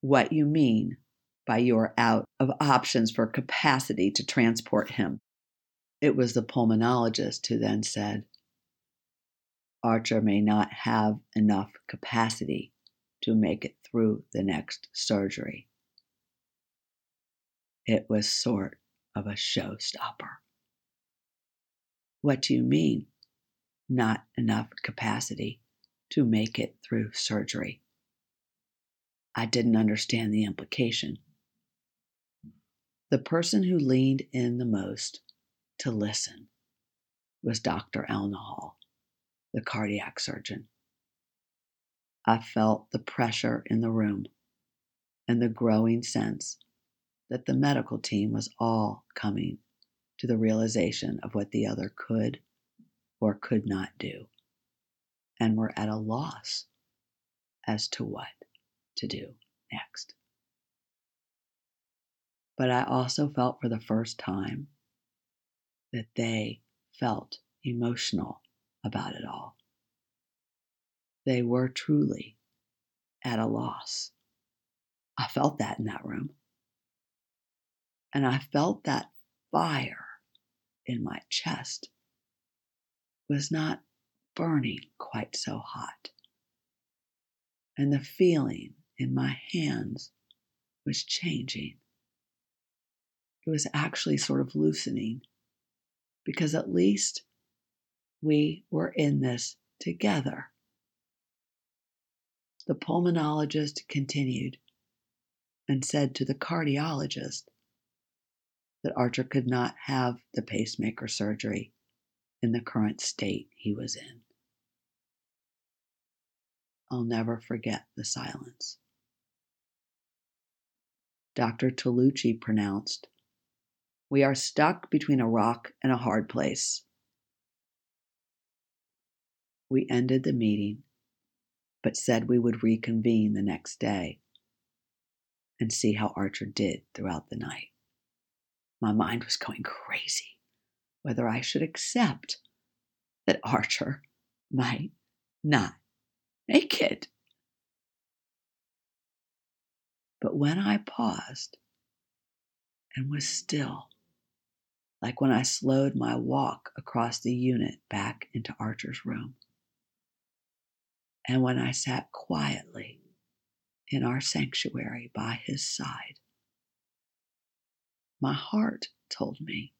what you mean by your out of options for capacity to transport him. It was the pulmonologist who then said, Archer may not have enough capacity to make it through the next surgery. It was sort of a showstopper. What do you mean, not enough capacity to make it through surgery? I didn't understand the implication. The person who leaned in the most to listen was Dr. Elnahal, the cardiac surgeon. I felt the pressure in the room and the growing sense that the medical team was all coming to the realization of what the other could or could not do, and were at a loss as to what to do next. But I also felt for the first time that they felt emotional about it all. They were truly at a loss. I felt that in that room. And I felt that fire in my chest was not burning quite so hot. And the feeling in my hands was changing it was actually sort of loosening because at least we were in this together. The pulmonologist continued and said to the cardiologist that Archer could not have the pacemaker surgery in the current state he was in. I'll never forget the silence. Dr. Talucci pronounced, we are stuck between a rock and a hard place. We ended the meeting, but said we would reconvene the next day and see how Archer did throughout the night. My mind was going crazy whether I should accept that Archer might not make it. But when I paused and was still, like when I slowed my walk across the unit back into Archer's room, and when I sat quietly in our sanctuary by his side, my heart told me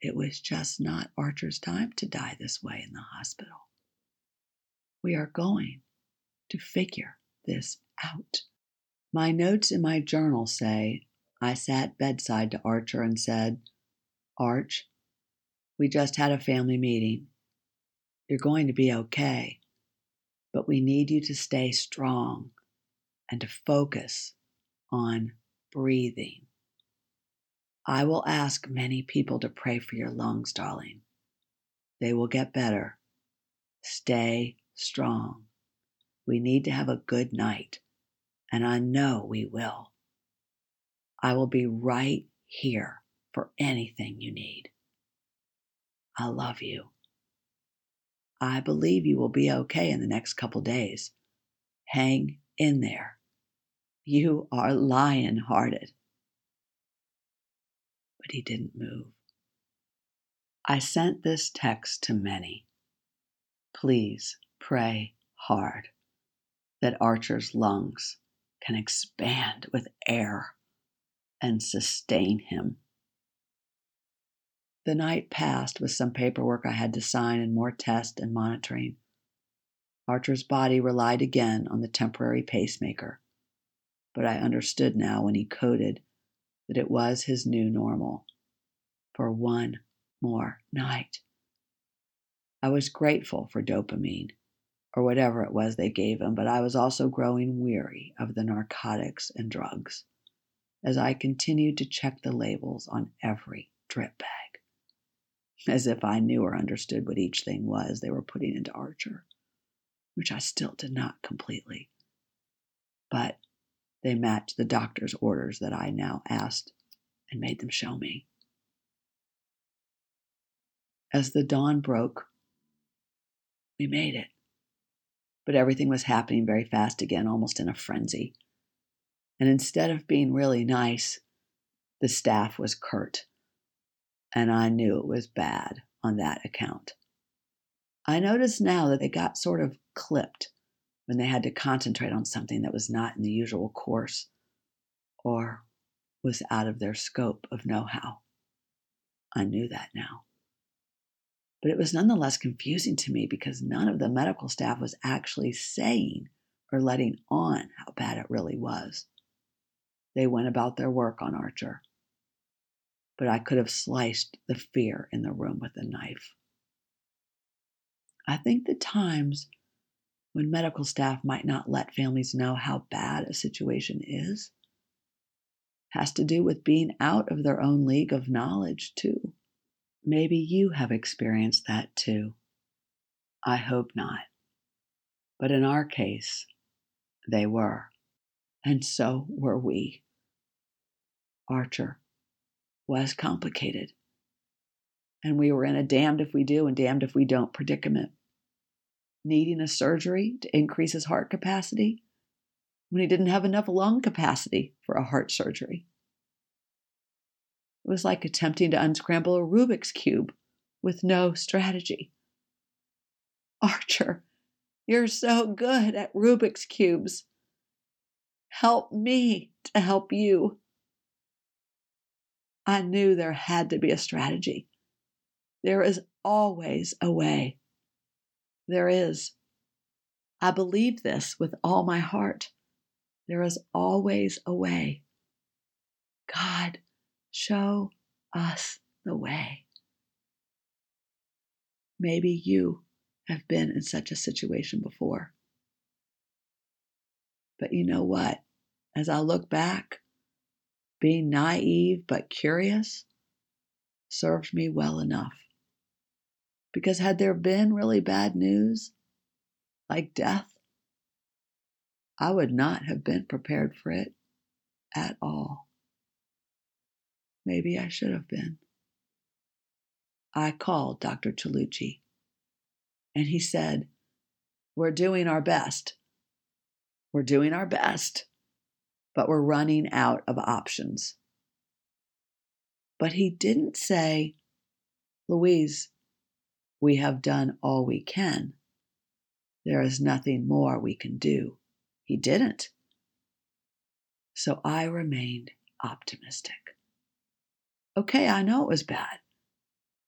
it was just not Archer's time to die this way in the hospital. We are going to figure this out. My notes in my journal say I sat bedside to Archer and said, Arch, we just had a family meeting. You're going to be okay, but we need you to stay strong and to focus on breathing. I will ask many people to pray for your lungs, darling. They will get better. Stay strong. We need to have a good night, and I know we will. I will be right here for anything you need. I love you. I believe you will be okay in the next couple days. Hang in there. You are lion hearted. But he didn't move. I sent this text to many. Please pray hard that Archer's lungs can expand with air and sustain him. The night passed with some paperwork I had to sign and more tests and monitoring. Archer's body relied again on the temporary pacemaker, but I understood now when he coded that it was his new normal for one more night. I was grateful for dopamine or whatever it was they gave him, but I was also growing weary of the narcotics and drugs as I continued to check the labels on every drip bag, as if I knew or understood what each thing was they were putting into Archer, which I still did not completely. But they matched the doctor's orders that I now asked and made them show me. As the dawn broke, we made it but everything was happening very fast again, almost in a frenzy. And instead of being really nice, the staff was curt. And I knew it was bad on that account. I noticed now that they got sort of clipped when they had to concentrate on something that was not in the usual course or was out of their scope of know how. I knew that now. But it was nonetheless confusing to me because none of the medical staff was actually saying or letting on how bad it really was. They went about their work on Archer. But I could have sliced the fear in the room with a knife. I think the times when medical staff might not let families know how bad a situation is has to do with being out of their own league of knowledge, too. Maybe you have experienced that too. I hope not. But in our case, they were. And so were we. Archer was complicated. And we were in a damned if we do and damned if we don't predicament. Needing a surgery to increase his heart capacity when he didn't have enough lung capacity for a heart surgery. It was like attempting to unscramble a Rubik's Cube with no strategy. Archer, you're so good at Rubik's Cubes. Help me to help you. I knew there had to be a strategy. There is always a way. There is. I believe this with all my heart. There is always a way. God Show us the way. Maybe you have been in such a situation before. But you know what? As I look back, being naive but curious served me well enough. Because had there been really bad news, like death, I would not have been prepared for it at all. Maybe I should have been. I called Dr. Talucci, and he said, We're doing our best. We're doing our best, but we're running out of options. But he didn't say, Louise, we have done all we can. There is nothing more we can do. He didn't. So I remained optimistic. Okay, I know it was bad,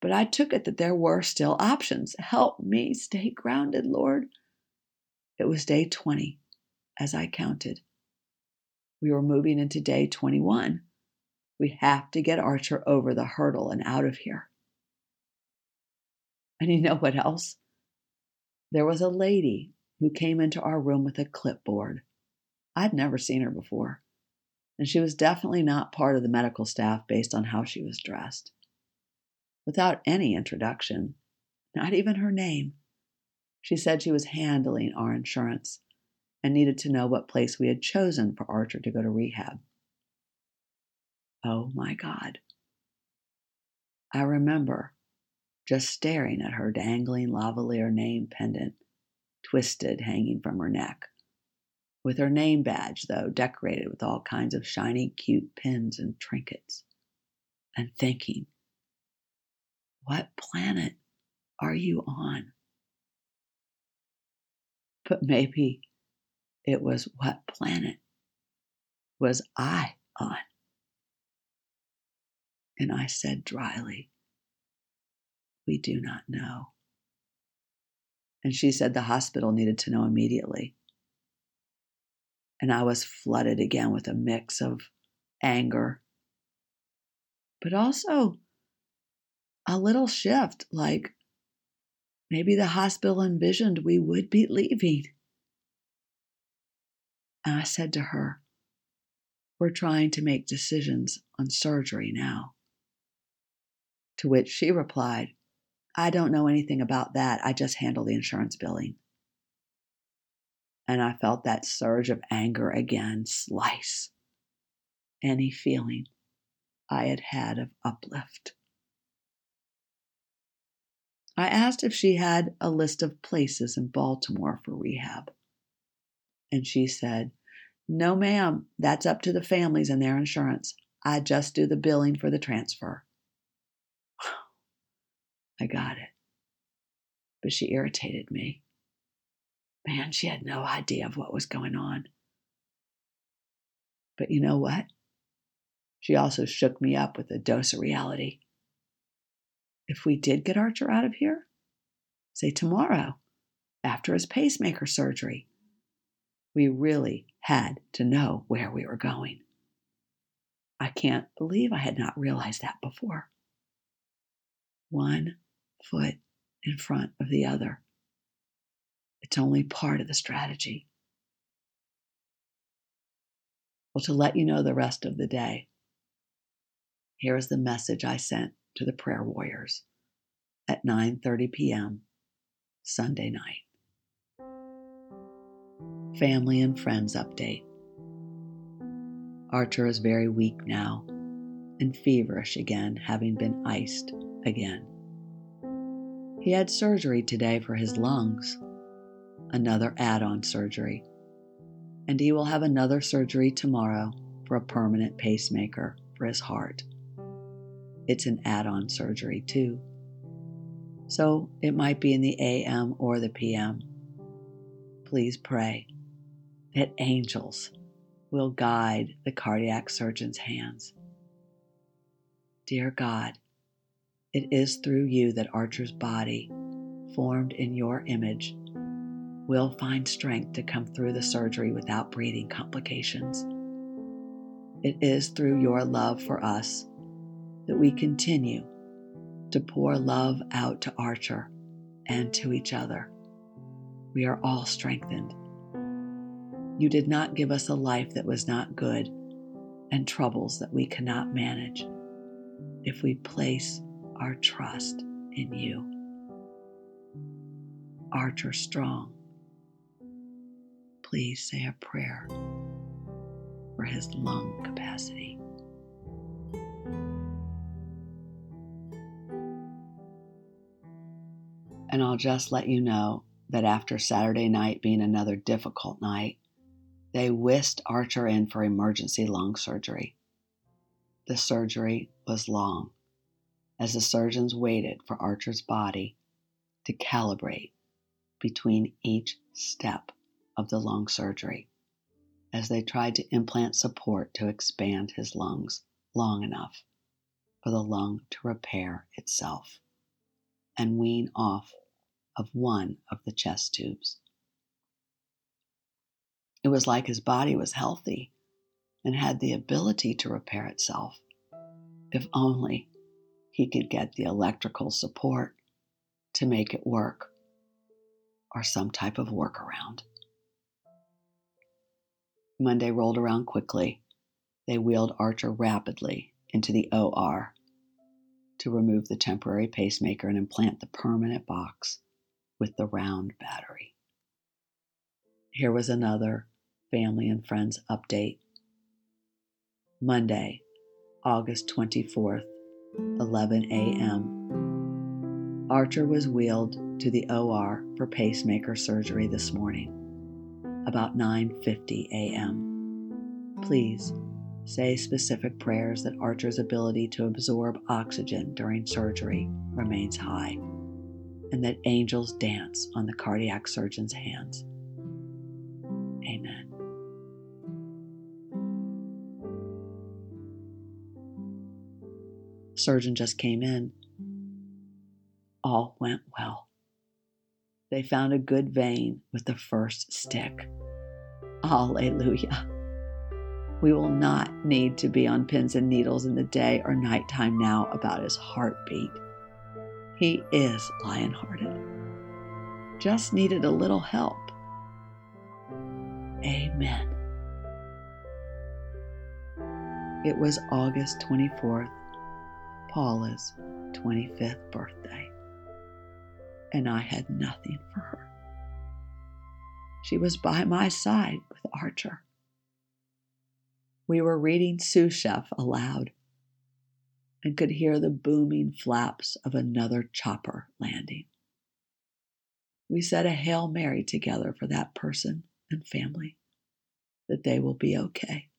but I took it that there were still options. Help me stay grounded, Lord. It was day 20 as I counted. We were moving into day 21. We have to get Archer over the hurdle and out of here. And you know what else? There was a lady who came into our room with a clipboard. I'd never seen her before, and she was definitely not part of the medical staff based on how she was dressed. Without any introduction, not even her name, she said she was handling our insurance and needed to know what place we had chosen for Archer to go to rehab. Oh my God. I remember just staring at her dangling lavalier name pendant, twisted hanging from her neck, with her name badge, though, decorated with all kinds of shiny, cute pins and trinkets, and thinking, what planet are you on? But maybe it was what planet was I on? And I said dryly, We do not know. And she said the hospital needed to know immediately. And I was flooded again with a mix of anger, but also a little shift like maybe the hospital envisioned we would be leaving. And I said to her, We're trying to make decisions on surgery now. To which she replied, I don't know anything about that. I just handle the insurance billing. And I felt that surge of anger again slice any feeling I had had of uplift. I asked if she had a list of places in Baltimore for rehab. And she said, No, ma'am, that's up to the families and their insurance. I just do the billing for the transfer. I got it. But she irritated me. Man, she had no idea of what was going on. But you know what? She also shook me up with a dose of reality. If we did get Archer out of here, say tomorrow, after his pacemaker surgery, we really had to know where we were going. I can't believe I had not realized that before. One foot in front of the other. It's only part of the strategy. Well, to let you know the rest of the day, here is the message I sent to the prayer warriors at 9:30 p.m. Sunday night. Family and friends update. Archer is very weak now and feverish again, having been iced again. He had surgery today for his lungs, another add on surgery, and he will have another surgery tomorrow for a permanent pacemaker for his heart. It's an add on surgery, too. So it might be in the AM or the PM. Please pray that angels will guide the cardiac surgeon's hands. Dear God, it is through you that Archer's body, formed in your image, will find strength to come through the surgery without breathing complications. It is through your love for us that we continue to pour love out to Archer and to each other. We are all strengthened you did not give us a life that was not good and troubles that we cannot manage if we place our trust in you. Archer Strong, please say a prayer for his lung capacity. And I'll just let you know that after Saturday night being another difficult night, They whisked Archer in for emergency lung surgery. The surgery was long as the surgeons waited for Archer's body to calibrate between each step of the lung surgery as they tried to implant support to expand his lungs long enough for the lung to repair itself and wean off of one of the chest tubes. It was like his body was healthy and had the ability to repair itself if only he could get the electrical support to make it work or some type of workaround. Monday rolled around quickly. They wheeled Archer rapidly into the OR to remove the temporary pacemaker and implant the permanent box with the round battery. Here was another family and friends update. Monday, August 24th, 11 a.m. Archer was wheeled to the OR for pacemaker surgery this morning, about 9:50 a.m. Please say specific prayers that Archer's ability to absorb oxygen during surgery remains high and that angels dance on the cardiac surgeon's hands. Amen. Surgeon just came in. All went well. They found a good vein with the first stick. Alleluia. We will not need to be on pins and needles in the day or nighttime now about his heartbeat. He is lion hearted. Just needed a little help. Amen. It was August 24th, Paula's 25th birthday, and I had nothing for her. She was by my side with Archer. We were reading Sous Chef aloud and could hear the booming flaps of another chopper landing. We said a Hail Mary together for that person and family, that they will be okay.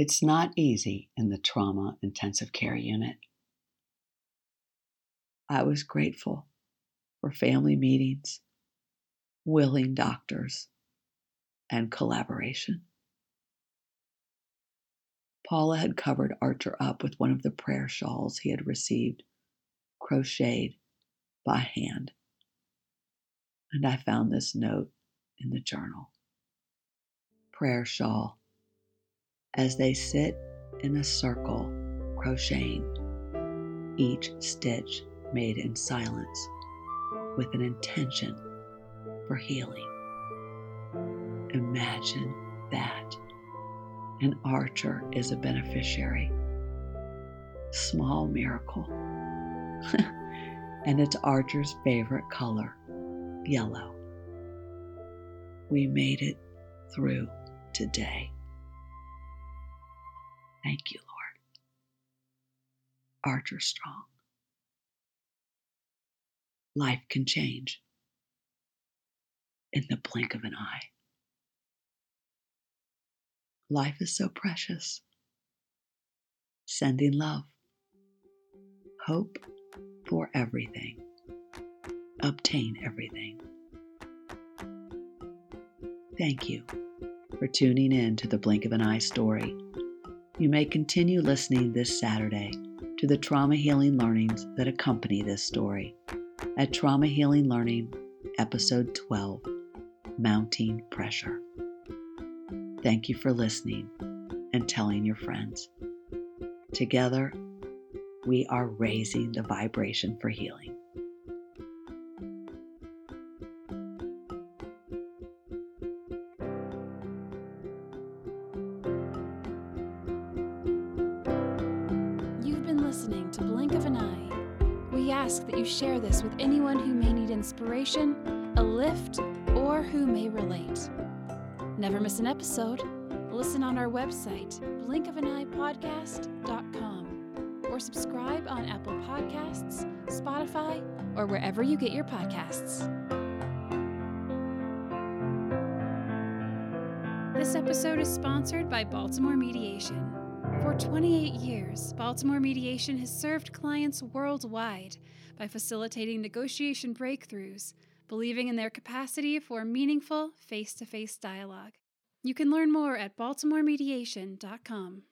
It's not easy in the trauma intensive care unit. I was grateful for family meetings, willing doctors, and collaboration. Paula had covered Archer up with one of the prayer shawls he had received, crocheted by hand. And I found this note in the journal. Prayer shawl. As they sit in a circle, crocheting, each stitch made in silence with an intention for healing. Imagine that An Archer is a beneficiary. Small miracle. and it's Archer's favorite color, yellow. We made it through today. Thank you, Lord. Archer Strong. Life can change in the blink of an eye. Life is so precious. Sending love, hope for everything, obtain everything. Thank you for tuning in to the Blink of an Eye story. You may continue listening this Saturday to the trauma healing learnings that accompany this story at Trauma Healing Learning, Episode 12 Mounting Pressure. Thank you for listening and telling your friends. Together, we are raising the vibration for healing. Share this with anyone who may need inspiration, a lift, or who may relate. Never miss an episode. Listen on our website, blinkofaneyepodcast.com, or subscribe on Apple Podcasts, Spotify, or wherever you get your podcasts. This episode is sponsored by Baltimore Mediation. For 28 years, Baltimore Mediation has served clients worldwide by facilitating negotiation breakthroughs, believing in their capacity for meaningful face to face dialogue. You can learn more at baltimoremediation.com.